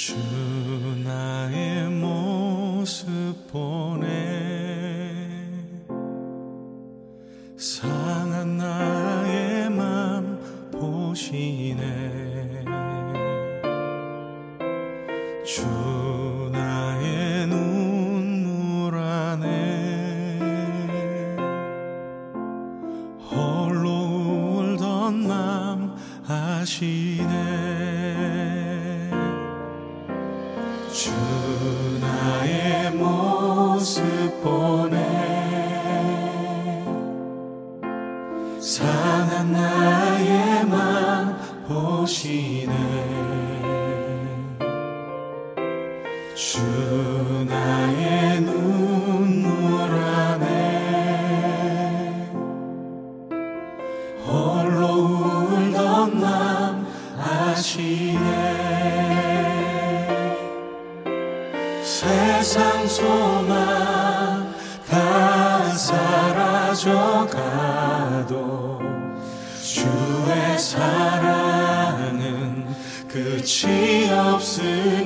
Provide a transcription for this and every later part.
주 가도 주의 사랑은 끝이 없으니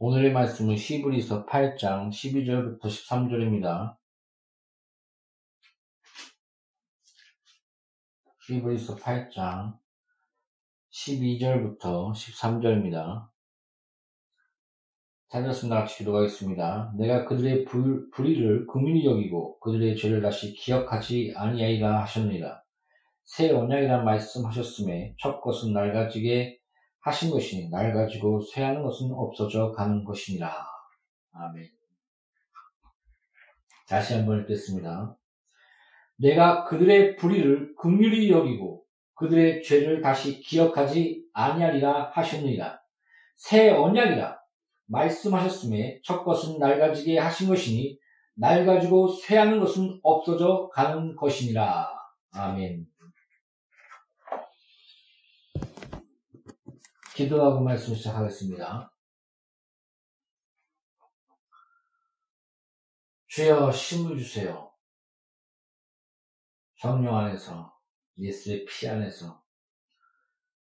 오늘의 말씀은 시브리서 8장 12절부터 13절입니다. 시브리서 8장 12절부터 13절입니다. 찾았습니다. 같이 기도하겠습니다. 내가 그들의 불, 불의를 긍휼히 여기고 그들의 죄를 다시 기억하지 아니하리라 하셨느니라. 새 언약이란 말씀하셨음에 첫 것은 낡아지게 하신 것이니 낡아지고 쇠하는 것은 없어져 가는 것이니라. 아멘. 다시 한번 읽겠습니다. 내가 그들의 불의를 긍휼히 여기고 그들의 죄를 다시 기억하지 아니하리라 하셨느니라. 새 언약이라 말씀하셨음에 첫 것은 낡아지게 하신 것이니 낡아지고 쇠하는 것은 없어져 가는 것이니라. 아멘. 기도하고 말씀 시작하겠습니다. 주여 힘을 주세요. 성령 안에서 예수의 피 안에서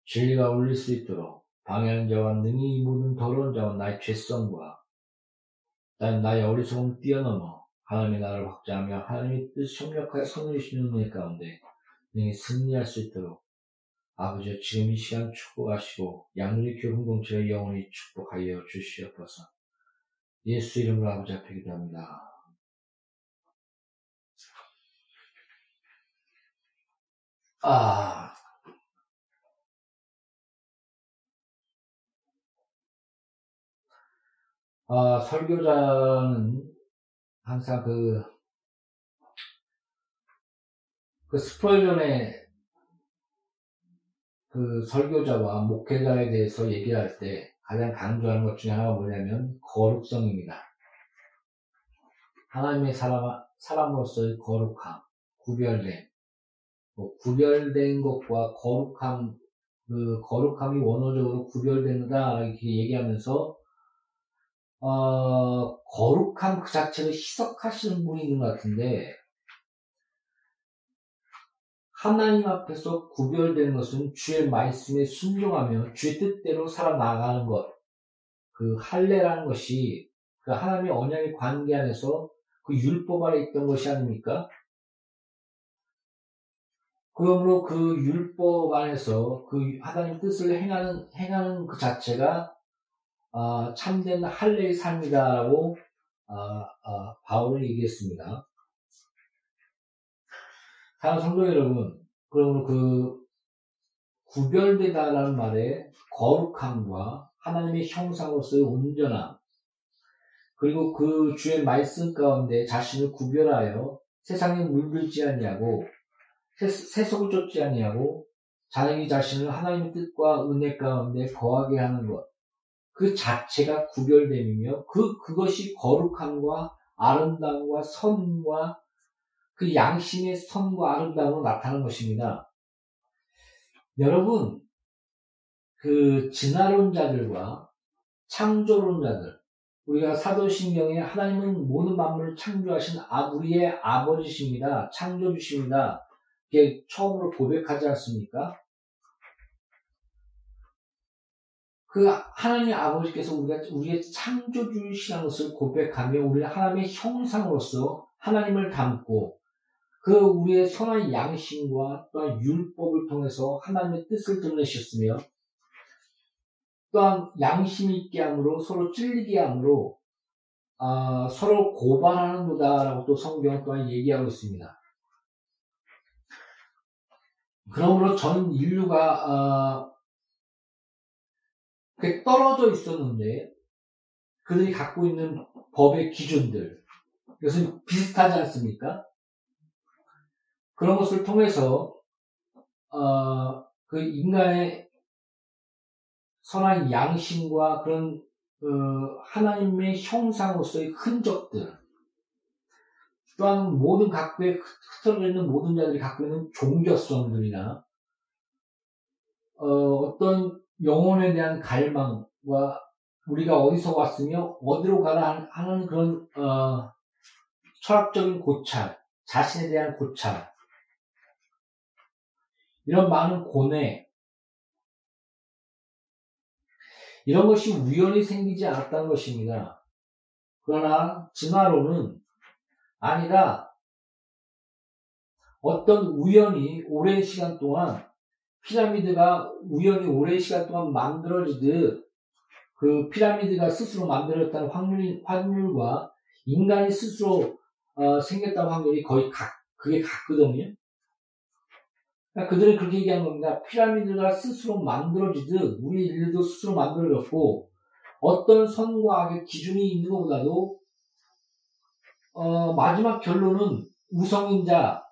진리가 울릴 수 있도록 방해하는 자와 능히 모든 더러운 자와 나의 죄성과 나의 어리석음 뛰어넘어 하나님의 나라를 확장하며 하나님의 뜻 협력하여 선을 이루는 일 가운데 능히 승리할 수 있도록 아버지 지금 이 시간 축복하시고 양리 교회 공동체를 영원히 축복하여 주시옵소서. 예수 이름으로 아버지 앞에 기도합니다. 아, 아, 설교자는 항상 그, 그 스펄전의 그 설교자와 목회자에 대해서 얘기할 때 가장 강조하는 것 중에 하나가 뭐냐면 거룩성입니다. 하나님의 사람, 사람으로서의 거룩함, 구별됨. 뭐 구별된 것과 거룩함, 그 거룩함이 원어적으로 구별된다 이렇게 얘기하면서 어, 거룩함 그 자체를 희석하시는 분이 있는 것 같은데 하나님 앞에서 구별되는 것은 주의 말씀에 순종하며 주의 뜻대로 살아나가는 것. 그 할례라는 것이 그 하나님의 언약의 관계 안에서 그 율법 아래 있던 것이 아닙니까? 그러므로 그 율법 안에서 그 하나님 뜻을 행하는 행하는 그 자체가 어, 참된 할례의 삶이다라고 어, 어, 바울은 얘기했습니다. 사랑 성도 여러분, 그러므로 그 구별되다라는 말에 거룩함과 하나님의 형상으로서의 온전함, 그리고 그 주의 말씀 가운데 자신을 구별하여 세상에 물들지 아니하고 세속을 쫓지 아니하고 자기 자신을 하나님의 뜻과 은혜 가운데 거하게 하는 것. 그 자체가 구별됨이며 그 그것이 거룩함과 아름다움과 선과 그 양심의 선과 아름다움으로 나타나는 것입니다. 여러분, 그 진화론자들과 창조론자들, 우리가 사도신경에 하나님은 모든 만물을 창조하신 아, 우리의 아버지십니다. 창조주십니다. 이게 처음으로 고백하지 않습니까? 그 하나님 아버지께서 우리가 우리의 창조주이시라는 것을 고백하며 우리 하나님의 형상으로서 하나님을 담고 그 우리의 선한 양심과 또한 율법을 통해서 하나님의 뜻을 드러내셨으며 또한 양심 있게 함으로 서로 찔리게 함으로 어, 서로 고발하는도다라고 또 성경 또한 얘기하고 있습니다. 그러므로 전 인류가 어, 떨어져 있었는데 그들이 갖고 있는 법의 기준들 이것은 비슷하지 않습니까? 그런 것을 통해서 어, 그 인간의 선한 양심과 그런 어, 하나님의 형상으로서의 흔적들 또한 모든 각국에 흩어져 있는 모든 자들이 갖고 있는 종교성들이나 어, 어떤 영혼에 대한 갈망과 우리가 어디서 왔으며 어디로 가라 하는 그런 어, 철학적인 고찰, 자신에 대한 고찰, 이런 많은 고뇌, 이런 것이 우연히 생기지 않았다는 것입니다. 그러나 진화론은 아니다. 어떤 우연히 오랜 시간 동안 피라미드가 우연히 오랜 시간 동안 만들어지듯 그 피라미드가 스스로 만들어졌다는 확률, 확률과 인간이 스스로 어, 생겼다는 확률이 거의 각, 그게 같거든요. 그러니까 그들은 그렇게 얘기한 겁니다. 피라미드가 스스로 만들어지듯 우리 인류도 스스로 만들어졌고 어떤 선과 악의 기준이 있는 것보다도 어, 마지막 결론은 우성인 자,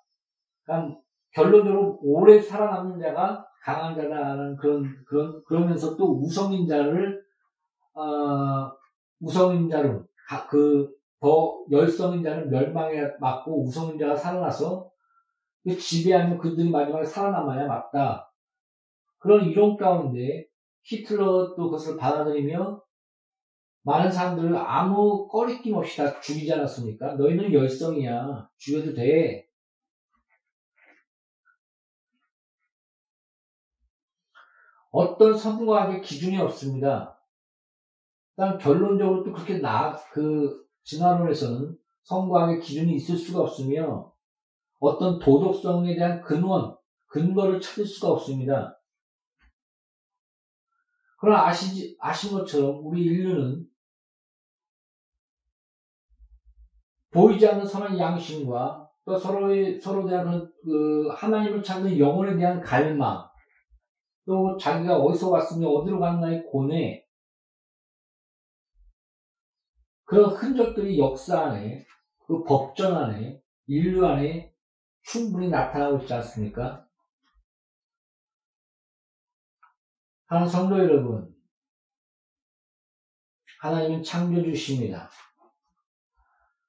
그러니까 결론적으로 오래 살아남는 자가 강한 자다라는 그런, 그런, 그러면서 또 우성인 자를, 어, 우성인 자로, 그, 더 열성인 자는 멸망에 맞고 우성인 자가 살아나서 그 지배하면 그들이 마지막에 살아남아야 맞다. 그런 이론 가운데 히틀러도 그것을 받아들이며 많은 사람들을 아무 꺼리낌 없이 다 죽이지 않았습니까? 너희는 열성이야. 죽여도 돼. 어떤 성공학의 기준이 없습니다. 일단 결론적으로 또 그렇게 나, 그, 진화론에서는 성공학의 기준이 있을 수가 없으며 어떤 도덕성에 대한 근원, 근거를 찾을 수가 없습니다. 그러나 아시지, 아신 것처럼 우리 인류는 보이지 않는 선한 양심과 또 서로의, 서로 대한 그 하나님을 찾는 영혼에 대한 갈망, 또 자기가 어디서 왔으며 어디로 갔나의 고뇌, 그런 흔적들이 역사 안에, 그 법전 안에, 인류 안에 충분히 나타나고 있지 않습니까? 하는 성도 여러분, 하나님은 창조주십니다.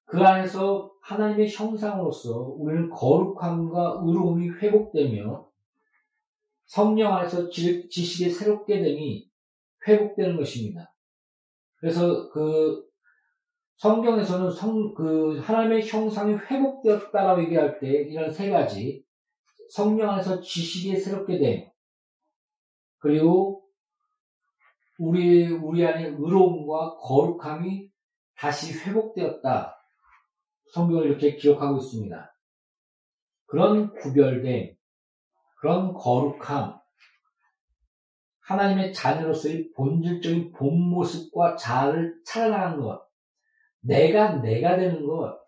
그 안에서 하나님의 형상으로서 우리는 거룩함과 의로움이 회복되며 성령 안에서 지식이 새롭게 됨이 회복되는 것입니다. 그래서 그 성경에서는 성, 그 하나님의 형상이 회복되었다라고 얘기할 때 이런 세 가지 성령 안에서 지식이 새롭게 됨 그리고 우리 우리 안에 의로움과 거룩함이 다시 회복되었다. 성경을 이렇게 기록하고 있습니다. 그런 구별됨, 그런 거룩함, 하나님의 자녀로서의 본질적인 본 모습과 자아를 찾아나가는 것, 내가 내가 되는 것.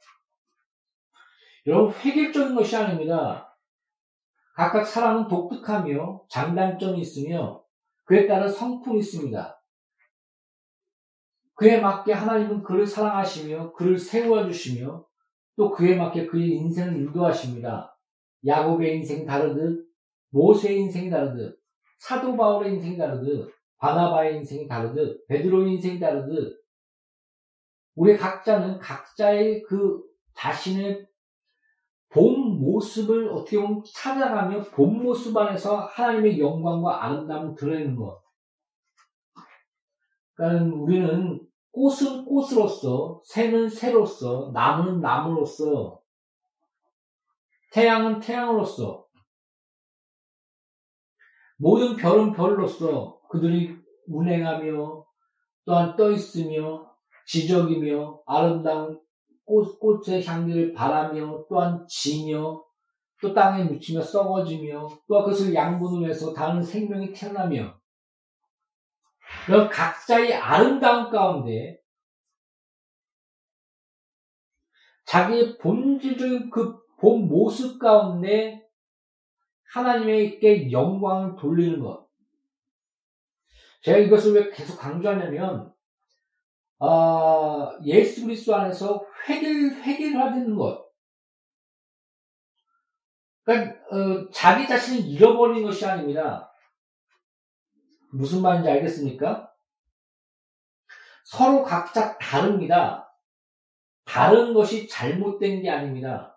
여러분 획일적인 것이 아닙니다. 각각 사람은 독특하며 장단점이 있으며 그에 따른 성품이 있습니다. 그에 맞게 하나님은 그를 사랑하시며 그를 세워 주시며 또 그에 맞게 그의 인생을 인도하십니다. 야곱의 인생이 다르듯 모세의 인생이 다르듯 사도 바울의 인생이 다르듯 바나바의 인생이 다르듯 베드로의 인생이 다르듯 우리 각자는 각자의 그 자신의 본 모습을 어떻게 보면 찾아가며 본 모습 안에서 하나님의 영광과 아름다움을 드러내는 것. 그러니까 우리는 꽃은 꽃으로서, 새는 새로서, 나무는 나무로서, 태양은 태양으로서, 모든 별은 별로서 그들이 운행하며 또한 떠 있으며 지적이며 아름다운 꽃, 꽃의 향기를 바라며 또한 지며 또 땅에 묻히며 썩어지며 또 그것을 양분을 해서 다른 생명이 태어나며 그 각자의 아름다움 가운데 자기의 본질적인 그 본 모습 가운데 하나님에게 영광을 돌리는 것. 제가 이것을 왜 계속 강조하냐면 어, 예수 그리스도 안에서 회길 회길화되는 것. 그러니까 어, 자기 자신을 잃어버리는 것이 아닙니다. 무슨 말인지 알겠습니까? 서로 각자 다릅니다. 다른 것이 잘못된 게 아닙니다.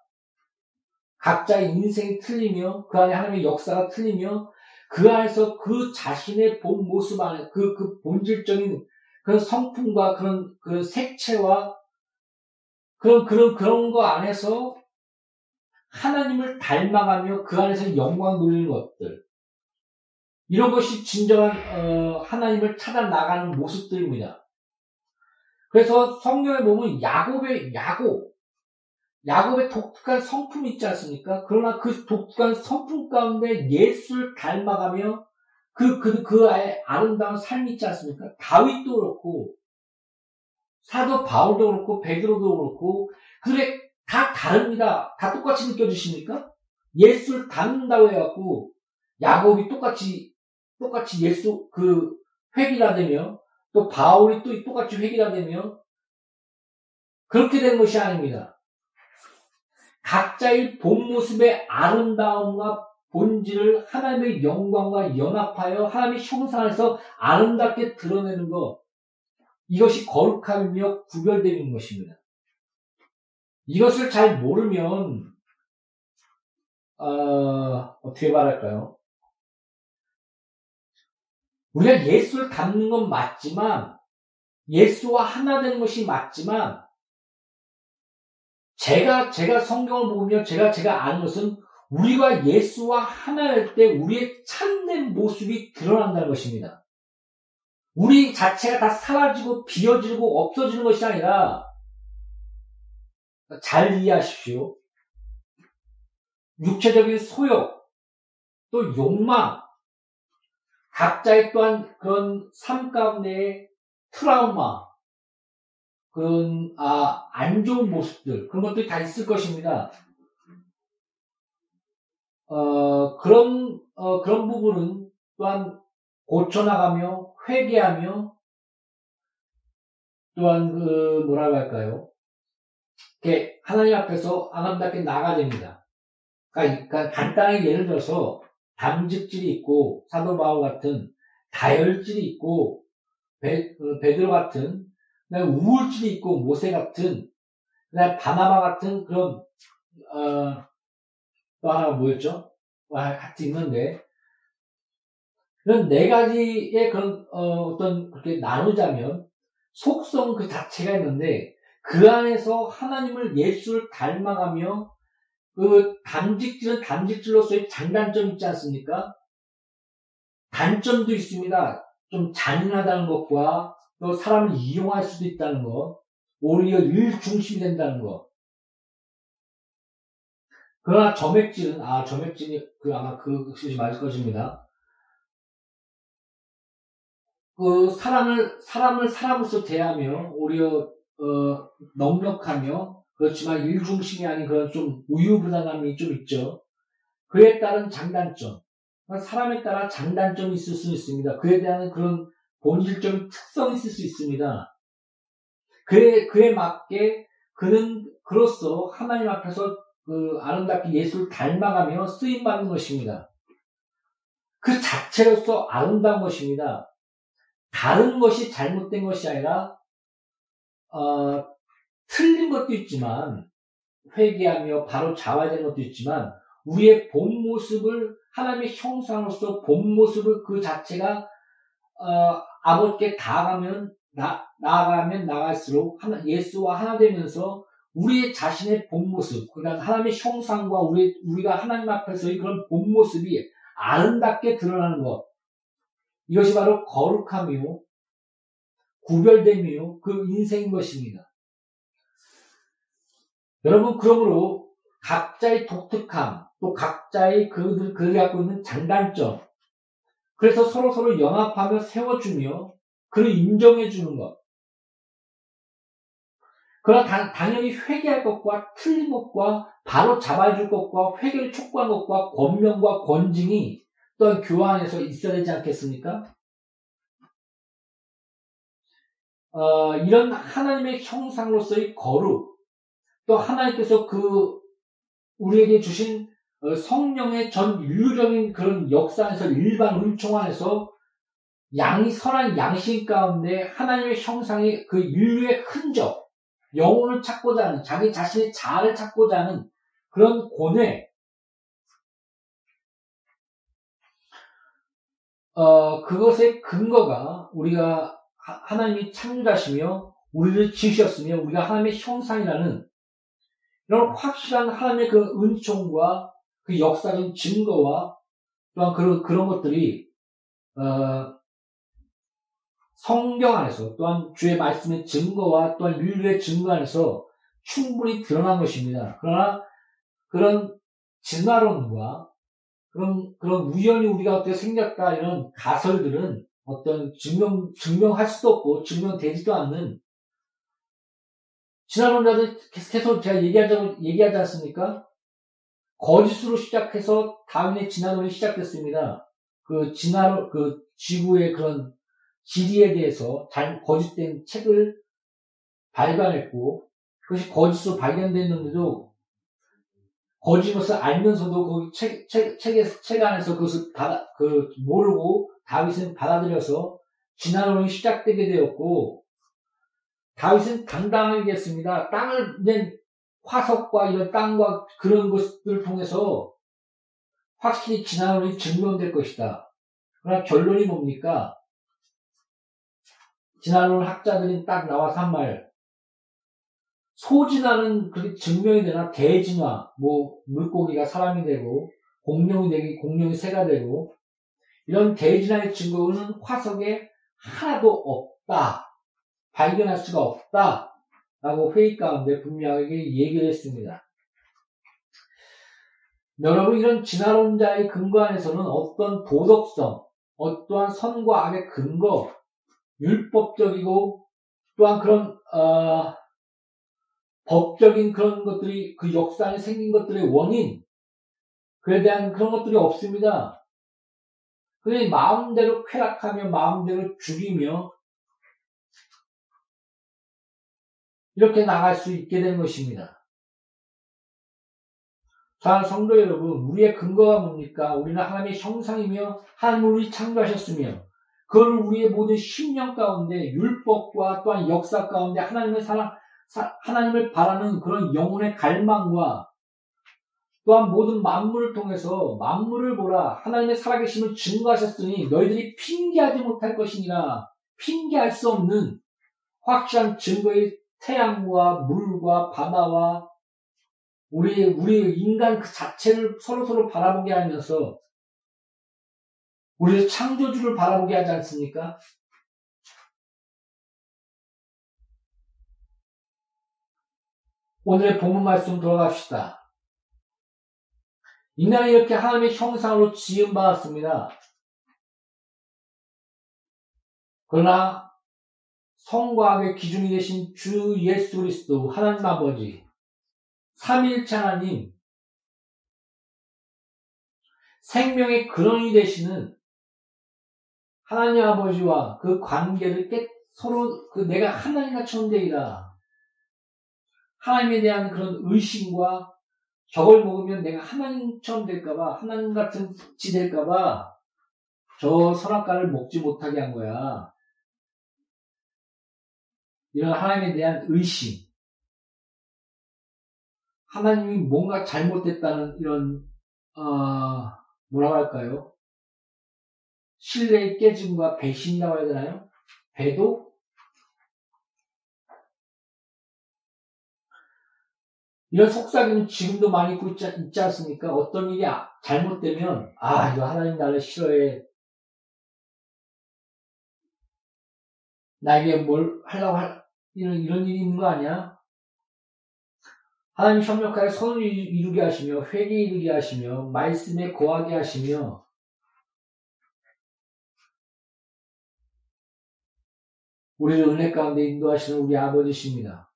각자의 인생이 틀리며 그 안에 하나님의 역사가 틀리며 그 안에서 그 자신의 본 모습 안에 그, 그 본질적인 그런 성품과 그런 그 색채와 그런 그런 그런 거 안에서 하나님을 닮아가며 그 안에서 영광 누리는 것들 이런 것이 진정한 어, 하나님을 찾아 나가는 모습들입니다. 그래서 성경에 보면 야곱의 야곱 야곱의 독특한 성품이 있지 않습니까? 그러나 그 독특한 성품 가운데 예수를 닮아가며 그, 그, 그 아의 아름다운 삶이 있지 않습니까? 다윗도 그렇고, 사도 바울도 그렇고, 베드로도 그렇고, 그들의 다 다릅니다. 다 똑같이 느껴지십니까? 예수를 닮는다고 해갖고, 야곱이 똑같이, 똑같이 예수, 그, 회기라 되며, 또 바울이 또 똑같이 회기라 되며, 그렇게 된 것이 아닙니다. 각자의 본 모습의 아름다움과 본질을 하나님의 영광과 연합하여 하나님의 형상 에서 아름답게 드러내는 것. 이것이 거룩함이며 구별되는 것입니다. 이것을 잘 모르면, 어, 어떻게 말할까요? 우리가 예수를 닮는 건 맞지만, 예수와 하나 되는 것이 맞지만, 제가, 제가 성경을 보면 제가, 제가 아는 것은 우리가 예수와 하나일 때 우리의 참된 모습이 드러난다는 것입니다. 우리 자체가 다 사라지고 비어지고 없어지는 것이 아니라 잘 이해하십시오. 육체적인 소욕, 또 욕망, 각자의 또한 그런 삶 가운데의 트라우마, 그런 아, 안 좋은 모습들 그런 것들이 다 있을 것입니다. 어, 그런 어, 그런 부분은 또한 고쳐나가며 회개하며 또한 그 뭐라고 할까요? 이렇게 하나님 앞에서 아름답게 나가야 됩니다. 그러니까, 그러니까 간단하게 예를 들어서 담즙질이 있고 사도 바울 같은 다혈질이 있고 베, 어, 베드로 같은 우울증이 있고 모세 같은 바나바 같은 그런 어, 또 하나가 뭐였죠? 같이 있는데 그런 네 가지의 그런 어, 떤 그렇게 나누자면 속성 그 자체가 있는데 그 안에서 하나님을 예수를 닮아가며 그 단직질은 단직질로서의 장단점 있지 않습니까? 단점도 있습니다. 좀 잔인하다는 것과 또 사람을 이용할 수도 있다는 것, 오히려 일 중심이 된다는 것. 그러나 점액질은 아 점액질이 그 아마 그것이 맞을 것입니다. 그 사람을 사람을 사람으로서 대하며 오히려 어, 넉넉하며 그렇지만 일 중심이 아닌 그런 좀 우유부단함이 좀 있죠. 그에 따른 장단점. 사람에 따라 장단점이 있을 수 있습니다. 그에 대한 그런 본질적인 특성이 있을 수 있습니다. 그에, 그에 맞게 그는 그로서 하나님 앞에서 그 아름답게 예수를 닮아가며 쓰임받는 것입니다. 그 자체로서 아름다운 것입니다. 다른 것이 잘못된 것이 아니라, 어, 틀린 것도 있지만, 회개하며 바로 되는 것도 있지만, 우리의 본 모습을, 하나님의 형상으로서 본 모습을 그 자체가, 어, 아버지께 다가가면 나, 나아가면 나갈수록 하나, 예수와 하나 되면서 우리의 자신의 본 모습, 그러니까 하나님의 형상과 우리, 우리가 하나님 앞에서의 그런 본 모습이 아름답게 드러나는 것. 이것이 바로 거룩함이요, 구별됨이요, 그 인생인 것입니다. 여러분, 그러므로 각자의 독특함, 또 각자의 그들, 그들이 갖고 있는 장단점, 그래서 서로 서로 연합하며 세워주며 그를 인정해주는 것. 그러나 당, 당연히 회개할 것과 틀린 것과 바로 잡아줄 것과 회개를 촉구한 것과 권명과 권징이 또한 교환해서 있어야 되지 않겠습니까? 어, 이런 하나님의 형상으로서의 거룩, 또 하나님께서 그 우리에게 주신 어, 성령의 전 인류적인 그런 역사에서 일반 은총 안에서 양, 선한 양심 가운데 하나님의 형상의 그 인류의 흔적, 영혼을 찾고자 하는, 자기 자신의 자아를 찾고자 하는 그런 고뇌, 어, 그것의 근거가 우리가 하나님이 창조자시며 우리를 지으셨으며 우리가 하나님의 형상이라는 이런 확실한 하나님의 그 은총과 그 역사적 증거와 또한 그런, 그런 것들이, 어, 성경 안에서 또한 주의 말씀의 증거와 또한 인류의 증거 안에서 충분히 드러난 것입니다. 그러나 그런 진화론과 그런, 그런 우연히 우리가 어떻게 생겼다 이런 가설들은 어떤 증명, 증명할 수도 없고 증명되지도 않는 진화론자들 계속 제가 얘기하자고, 얘기하지 않습니까? 거짓으로 시작해서 다음에 진화론이 시작됐습니다. 그 진화, 그 지구의 그런 지리에 대해서 잘 거짓된 책을 발간했고, 그것이 거짓으로 발견됐는데도, 거짓 것을 알면서도 그 책, 책, 책에, 책 안에서 그것을 받아, 그, 모르고 다윗은 받아들여서 진화론이 시작되게 되었고, 다윗은 당당하게 했습니다. 땅을 낸 화석과 이런 땅과 그런 것들을 통해서 확실히 진화론이 증명될 것이다. 그러나 결론이 뭡니까? 진화론 학자들이 딱 나와서 한 말. 소진하는 그렇게 증명이 되나 대진화, 뭐 물고기가 사람이 되고 공룡이 되기 공룡이 새가 되고 이런 대진화의 증거는 화석에 하나도 없다. 발견할 수가 없다. 라고 회의 가운데 분명하게 얘기를 했습니다. 여러분 이런 진화론자의 근거 안에서는 어떤 도덕성, 어떠한 선과 악의 근거, 율법적이고 또한 그런 어, 법적인 그런 것들이 그 역사 안에 생긴 것들의 원인 그에 대한 그런 것들이 없습니다. 그냥 마음대로 쾌락하며 마음대로 죽이며 이렇게 나갈 수 있게 된 것입니다. 자, 성도 여러분, 우리의 근거가 뭡니까? 우리는 하나님의 형상이며 하나님을 우리 창조하셨으며 그걸 우리의 모든 심령 가운데 율법과 또한 역사 가운데 하나님의 사랑, 하나님을 바라는 그런 영혼의 갈망과 또한 모든 만물을 통해서 만물을 보라 하나님의 살아계심을 증거하셨으니 너희들이 핑계하지 못할 것이니라. 핑계할 수 없는 확실한 증거의 태양과 물과 바다와 우리 우리 인간 그 자체를 서로 서로 바라보게 하면서 우리 창조주를 바라보게 하지 않습니까? 오늘의 본문 말씀 돌아갑시다. 인간이 이렇게 하나님의 형상으로 지음받았습니다. 그러나 성과학의 기준이 되신 주 예수 그리스도 하나님 아버지 삼일체 하나님 생명의 근원이 되시는 하나님 아버지와 그 관계를 깨, 서로 그 내가 하나님과 되이다 하나님에 대한 그런 의심과 저걸 먹으면 내가 하나님처럼 될까봐, 하나님 같은 지 될까봐, 저 선악과를 먹지 못하게 한 거야. 이런 하나님에 대한 의심. 하나님이 뭔가 잘못됐다는 이런, 어, 뭐라고 할까요? 신뢰의 깨짐과 배신이라고 해야 되나요? 배도? 이런 속삭임은 지금도 많이 있고 있지, 있지 않습니까? 어떤 일이 아, 잘못되면, 아, 이거 하나님 나를 싫어해. 나에게 뭘 하려고 할, 이런, 이런 일이 있는 거 아니야? 하나님 협력하여 선을 이루게 하시며, 회개 이루게 하시며, 말씀에 거하게 하시며, 우리를 은혜 가운데 인도하시는 우리 아버지십니다.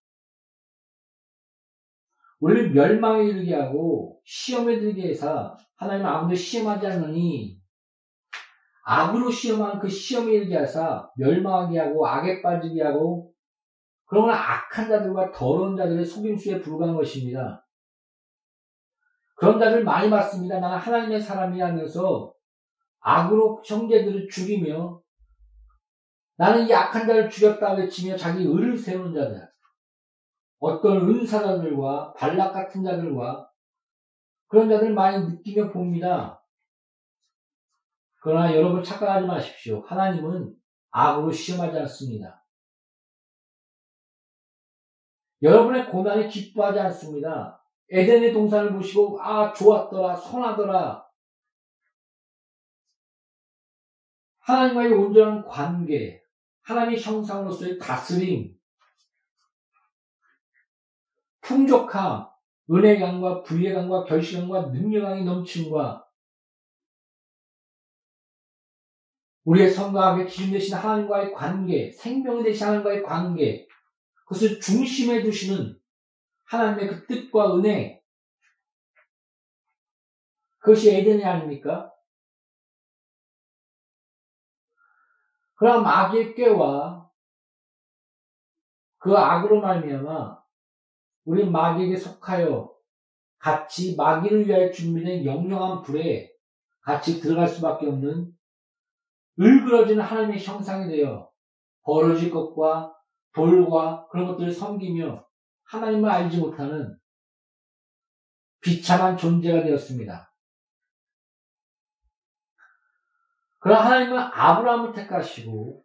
우리를 멸망에 이르게 하고 시험에 들게 해서 하나님 아무도 시험하지 않느니 악으로 시험한 그 시험에 이르게 하사 멸망하게 하고 악에 빠지게 하고 그러나 악한 자들과 더러운 자들의 속임수에 불과한 것입니다. 그런 자들 많이 봤습니다. 나는 하나님의 사람이 하면서 악으로 형제들을 죽이며 나는 이 악한 자를 죽였다 외치며 자기 의를 세우는 자들. 어떤 은사자들과 발락 같은 자들과 그런 자들 많이 느끼며 봅니다. 그러나 여러분 착각하지 마십시오. 하나님은 악으로 시험하지 않습니다. 여러분의 고난에 기뻐하지 않습니다. 에덴의 동산을 보시고 아 좋았더라 선하더라 하나님과의 온전한 관계 하나님의 형상으로서의 다스림 풍족함, 은혜감과 부혜감과 결실감과 능력감이 넘침과 우리의 성과학의 기준 되신 하나님과의 관계, 생명이 되신 하나님과의 관계, 그것을 중심에 두시는 하나님의 그 뜻과 은혜, 그것이 에덴이 아닙니까? 그럼 마귀의 꾀와 그 악으로 말미암아 우리 마귀에게 속하여 같이 마귀를 위하여 준비된 영영한 불에 같이 들어갈 수밖에 없는 을그러지는 하나님의 형상이 되어 벌어질 것과 돌과 그런 것들을 섬기며 하나님을 알지 못하는 비참한 존재가 되었습니다. 그러나 하나님은 아브라함을 택하시고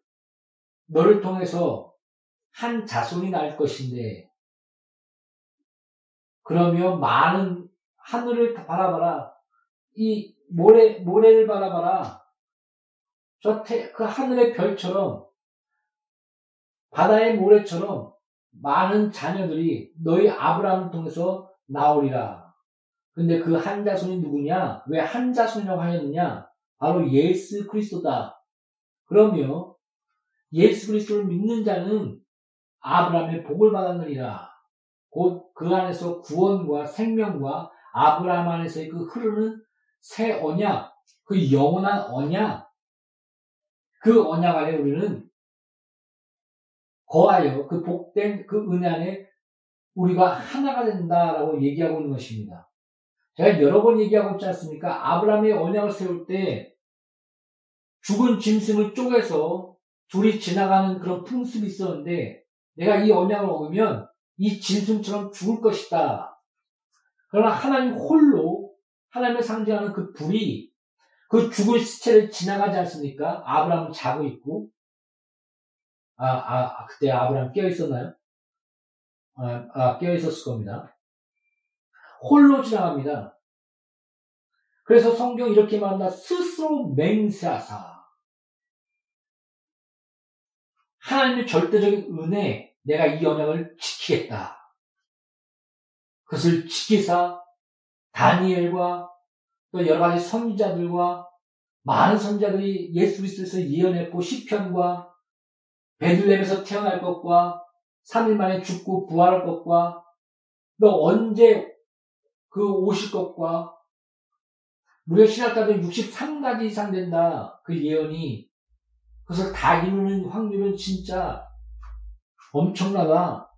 너를 통해서 한 자손이 날 것인데 그러면 많은 하늘을 바라봐라. 이 모래, 모래를 바라봐라. 저, 태, 그 하늘의 별처럼, 바다의 모래처럼 많은 자녀들이 너희 아브라함을 통해서 나오리라. 근데 그 한 자손이 누구냐? 왜 한 자손이라고 하였느냐? 바로 예수 그리스도다. 그러며 예수 그리스도를 믿는 자는 아브라함의 복을 받았느니라. 곧 그 안에서 구원과 생명과 아브라함 안에서의 그 흐르는 새 언약, 그 영원한 언약, 그 언약 안에 우리는 거하여 그 복된 그 은혜 안에 우리가 하나가 된다라고 얘기하고 있는 것입니다. 제가 여러 번 얘기하고 있지 않습니까? 아브라함의 언약을 세울 때 죽은 짐승을 쪼개서 둘이 지나가는 그런 풍습이 있었는데 내가 이 언약을 먹으면 이 짐승처럼 죽을 것이다. 그러나 하나님 홀로 하나님을 상징하는 그 불이 그 죽은 시체를 지나가지 않습니까? 아브라함은 자고 있고 아, 아, 아 그때 아브라함 깨어 있었나요? 아, 아 깨어 있었을 겁니다. 홀로 지나갑니다. 그래서 성경 이렇게 말한다. 스스로 맹세하사. 하나님의 절대적인 은혜, 내가 이 언약을 지키겠다. 그것을 지키사 다니엘과 또 여러 가지 선지자들과 많은 선지자들이 예수 그리스도에서 예언했고 시편과 베들렘에서 태어날 것과 3일 만에 죽고 부활할 것과 또 언제 그 오실 것과 무려 신학자들 63가지 이상 된다. 그 예언이 그것을 다 이루는 확률은 진짜 엄청나다.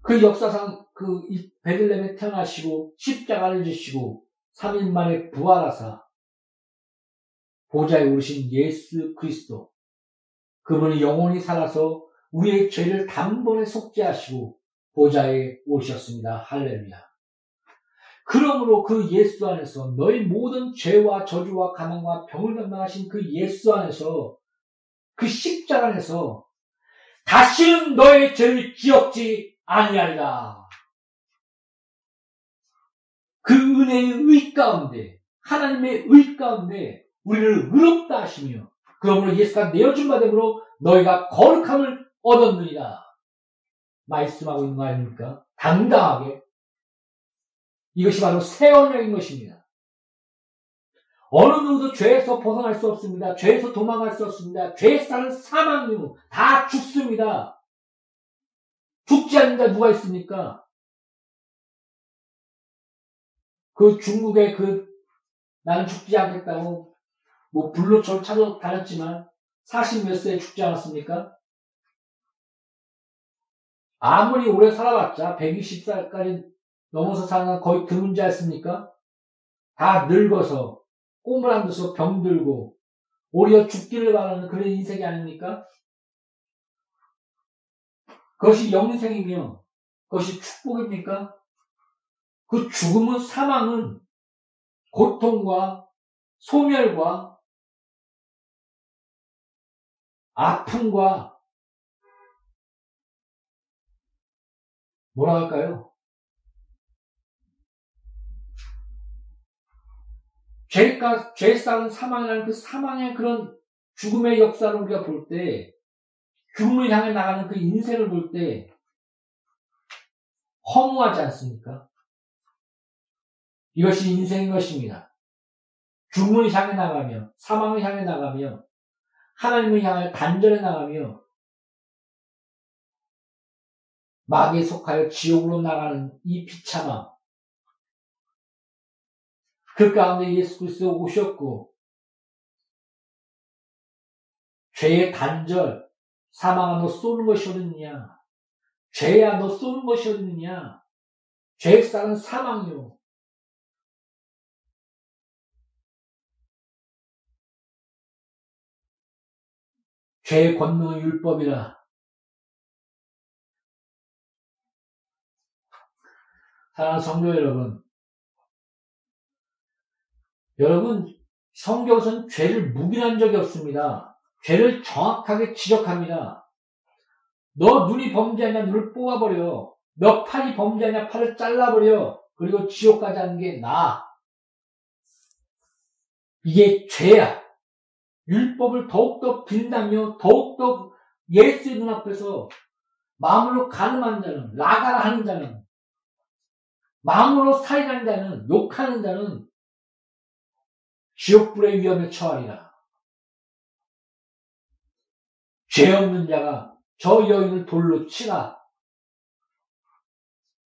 그 역사상 그 베들렘에 태어나시고 십자가를 지시고 3일 만에 부활하사 보좌에 오르신 예수 그리스도 그분이 영원히 살아서 우리의 죄를 단번에 속죄하시고 보좌에 오셨습니다. 할렐루야. 그러므로 그 예수 안에서 너희 모든 죄와 저주와 가난과 병을 감당하신 그 예수 안에서 그 십자가 안에서 다시는 너의 죄를 기억지 아니하리라. 그 은혜의 의 가운데 하나님의 의 가운데 우리를 의롭다 하시며 그러므로 예수가 내어준 바됨으로 너희가 거룩함을 얻었느니라. 말씀하고 있는 거 아닙니까? 당당하게 이것이 바로 새 언약인 것입니다. 어느 누구도 죄에서 벗어날 수 없습니다. 죄에서 도망갈 수 없습니다. 죄에 따른 사망이요. 다 죽습니다. 죽지 않는 자 누가 있습니까? 그 중국의 그 나는 죽지 않겠다고 뭐 불로 저를 찾아다녔지만 40몇 세에 죽지 않았습니까? 아무리 오래 살아봤자 120살까지 넘어서 사는 거의 드문지 않습니까? 다 늙어서 꿈을 안 둬서 병들고 오히려 죽기를 바라는 그런 인생이 아닙니까? 그것이 영생이며 그것이 축복입니까? 그 죽음은 사망은 고통과 소멸과 아픔과 뭐라 할까요? 죄가, 죄 쌓은 사망이라는 그 사망의 그런 죽음의 역사를 우리가 볼 때, 죽음을 향해 나가는 그 인생을 볼 때, 허무하지 않습니까? 이것이 인생인 것입니다. 죽음을 향해 나가며, 사망을 향해 나가며, 하나님을 향해 단절해 나가며, 마귀에 속하여 지옥으로 나가는 이 비참함, 그 가운데 예수 그리스도 오셨고 죄의 단절, 사망아 너 쏘는 것이 어딨느냐? 죄야 너 쏘는 것이 어딨느냐? 죄의 쌀은 사망이요. 죄의 권능은 율법이라. 사랑하는 성도 여러분, 여러분, 성경에서는 죄를 묵인한 적이 없습니다. 죄를 정확하게 지적합니다. 너 눈이 범죄하냐 눈을 뽑아버려. 너 팔이 범죄하냐 팔을 잘라버려. 그리고 지옥 가지 않는 게 나아. 이게 죄야. 율법을 더욱더 빈다며 더욱더 예수의 눈앞에서 마음으로 가늠하는 자는 라가라 하는 자는 마음으로 살인하는 자는 욕하는 자는 지옥불의 위험에 처하리라. 죄 없는 자가 저 여인을 돌로 치라.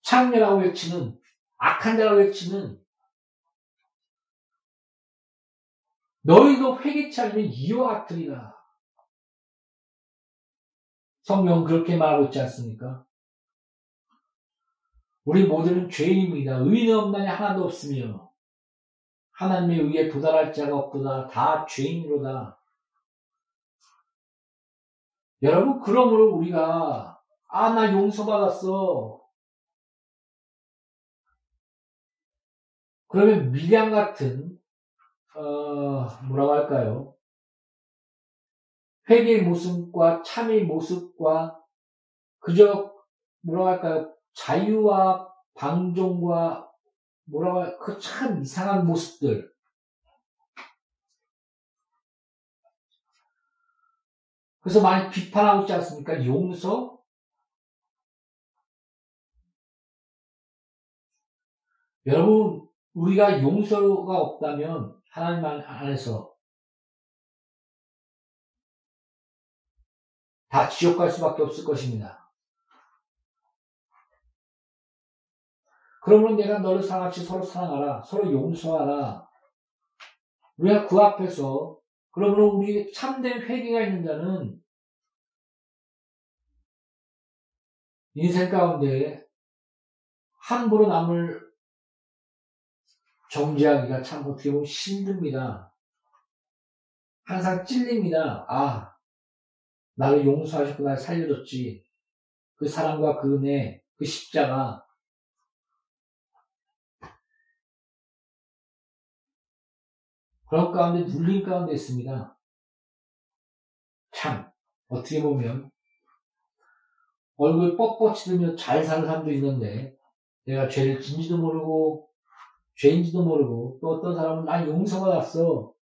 창녀라고 외치는 악한 자라고 외치는 너희도 회개치 않으면 이와 같으리라. 성경 그렇게 말하고 있지 않습니까? 우리 모두는 죄인입니다. 의는 없나니 하나도 없으며 하나님의 의에 도달할 자가 없도다. 다 죄인이로다. 여러분 그러므로 우리가 아 나 용서받았어. 그러면 미량 같은 어, 뭐라고 할까요? 회개의 모습과 참의 모습과 그저 뭐라고 할까요? 자유와 방종과 뭐라고 할까? 그참 이상한 모습들. 그래서 많이 비판하고 있지 않습니까? 용서? 여러분, 우리가 용서가 없다면 하나님 안에서 다 지옥 갈 수밖에 없을 것입니다. 그러면 내가 너를 사랑같이 서로 사랑하라. 서로 용서하라. 우리가 그 앞에서 그러므로 우리 참된 회개가 있는 자는 인생 가운데 함부로 남을 정지하기가 참 어떻게 보면 힘듭니다. 항상 찔립니다. 아, 나를 용서하셨고 날 살려줬지. 그 사랑과 그 은혜, 그 십자가. 그런 가운데 눌림 가운데 있습니다. 참, 어떻게 보면 얼굴 뻑뻑이 들며 잘 사는 사람도 있는데 내가 죄를 진지도 모르고 죄인지도 모르고 또 어떤 사람은 나 용서받았어.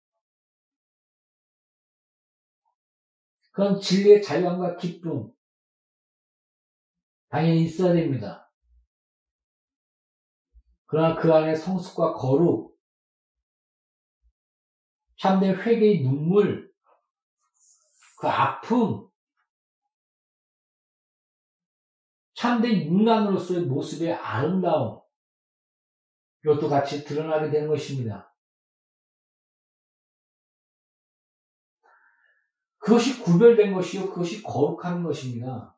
그런 진리의 자유함과 기쁨 당연히 있어야 됩니다. 그러나 그 안에 성숙과 거룩, 참된 회개의 눈물, 그 아픔, 참된 인간으로서의 모습의 아름다움, 이것도 같이 드러나게 되는 것입니다. 그것이 구별된 것이요. 그것이 거룩한 것입니다.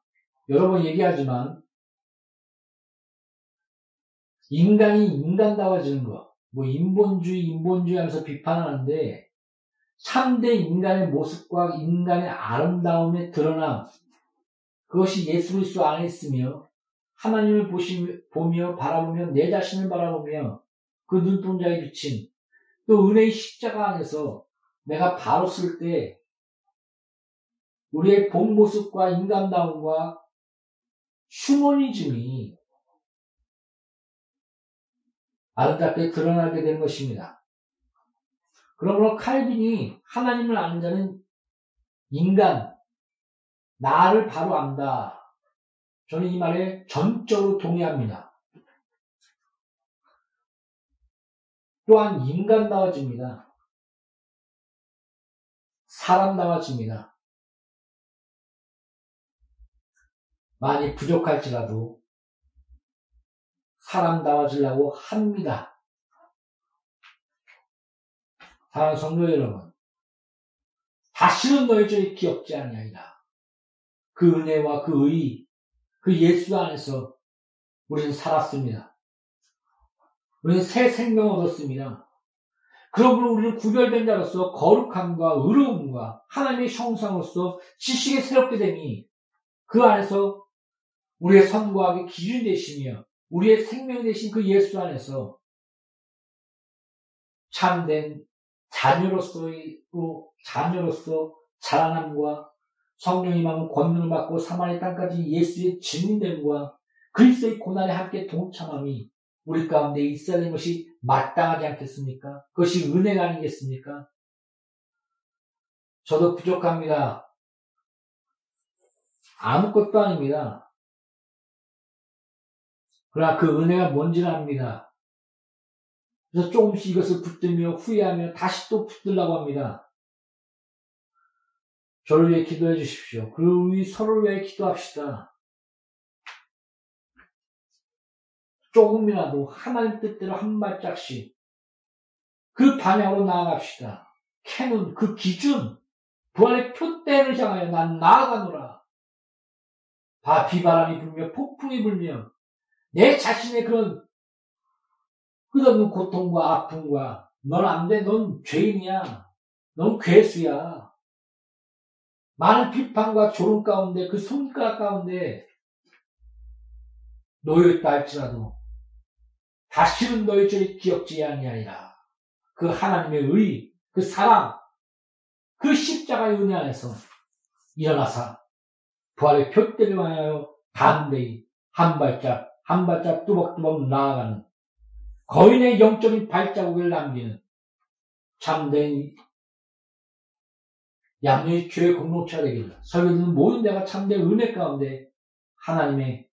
여러 번 얘기하지만, 인간이 인간다워지는 것, 뭐, 인본주의, 인본주의 하면서 비판하는데, 참된 인간의 모습과 인간의 아름다움의 드러남, 그것이 예수 그리스도 안에 있으며, 하나님을 보시, 보며 바라보며 내 자신을 바라보며 그 눈동자에 비친 또 은혜의 십자가 안에서 내가 바로 쓸 때 우리의 본 모습과 인간다움과 휴머니즘이 아름답게 드러나게 된 것입니다. 그러므로 칼빈이 하나님을 아는 자는 인간, 나를 바로 안다. 저는 이 말에 전적으로 동의합니다. 또한 인간다워집니다. 사람다워집니다. 많이 부족할지라도 사람다워지려고 합니다. 사랑하는 성도 여러분, 다시는 너희 죄이 기억지 아니하리라. 그 은혜와 그 의, 그 예수 안에서 우리는 살았습니다. 우리는 새 생명을 얻었습니다. 그러므로 우리는 구별된 자로서 거룩함과 의로움과 하나님의 형상으로서 지식에 새롭게 되니 그 안에서 우리의 선과학의 기준 되시며 우리의 생명 되신 그 예수 안에서 참된 자녀로서의 자녀로서 자라남과 성령이 만 권능을 받고 사마리 땅까지 예수의 증인됨과 그리스도의 고난에 함께 동참함이 우리 가운데 있어야 되는 것이 마땅하지 않겠습니까? 그것이 은혜가 아니겠습니까? 저도 부족합니다. 아무것도 아닙니다. 그러나 그 은혜가 뭔지는 압니다. 그래서 조금씩 이것을 붙들며 후회하며 다시 또 붙들라고 합니다. 저를 위해 기도해 주십시오. 그리고 우리 서로를 위해 기도합시다. 조금이라도 하나님 뜻대로 한 발짝씩 그 방향으로 나아갑시다. 캐는 그 기준, 부활의 표대를 향하여 난 나아가노라. 바 비바람이 불며 폭풍이 불며 내 자신의 그런 끝없는 고통과 아픔과 넌 안 돼, 넌 죄인이야, 넌 괴수야. 많은 비판과 조롱 가운데 그 손가락 가운데 놓여있다 할지라도 다시는 너희 죄를 기억지 아니하리라. 그 하나님의 의, 그 사랑, 그 십자가의 은혜 안에서 일어나사 부활의 표대를 향하여 담대히 한 발짝 한 발짝 뚜벅뚜벅 나아가는 거인의 영적인 발자국을 남기는 참된 양녀의 교회 공동체가 되기를 설교듣는 모든 자가 참된 은혜 가운데 하나님의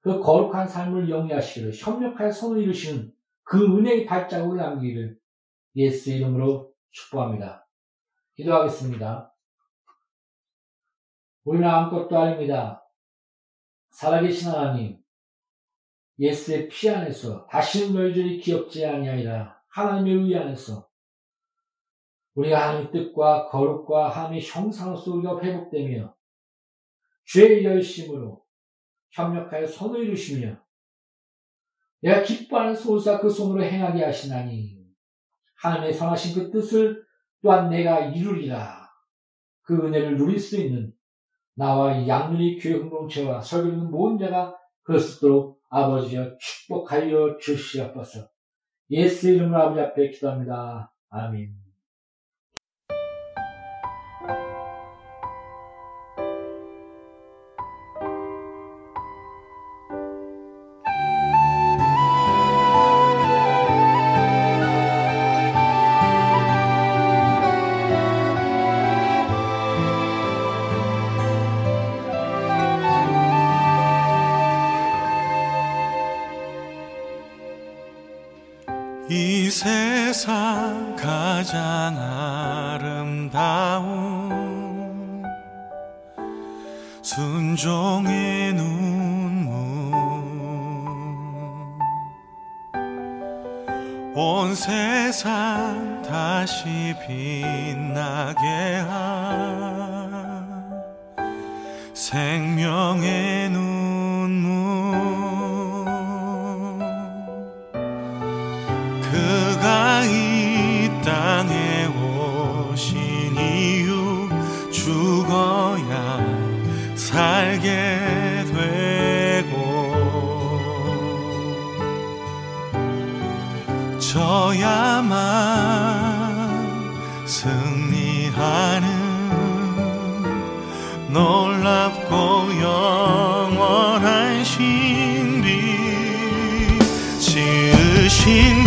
그 거룩한 삶을 영위하시기를 협력하여 손을 이루시는 그 은혜의 발자국을 남기기를 예수 이름으로 축복합니다. 기도하겠습니다. 우리는 아무것도 아닙니다. 살아계신 하나님, 예수의 피 안에서 다시는 너희들이 기억지 아니하리라. 하나님의 의 안에서. 우리가 하나님의 뜻과 거룩과 하나님의 형상으로서 우리가 회복되며 죄의 열심으로 협력하여 손을 이루시며 내가 기뻐하는 소사 그 손으로 행하게 하시나니 하나님의 선하신 그 뜻을 또한 내가 이루리라. 그 은혜를 누릴 수 있는 나와 양눈이 교회 공동체와 설교는 모든 자가 그리스도로 아버지여 축복하여 주시옵소서. 예수 이름으로 아버지 앞에 기도합니다. 아멘. 가장 아름다운 순종의 눈물. 온 세상 다시 빛나게 한 생명의 신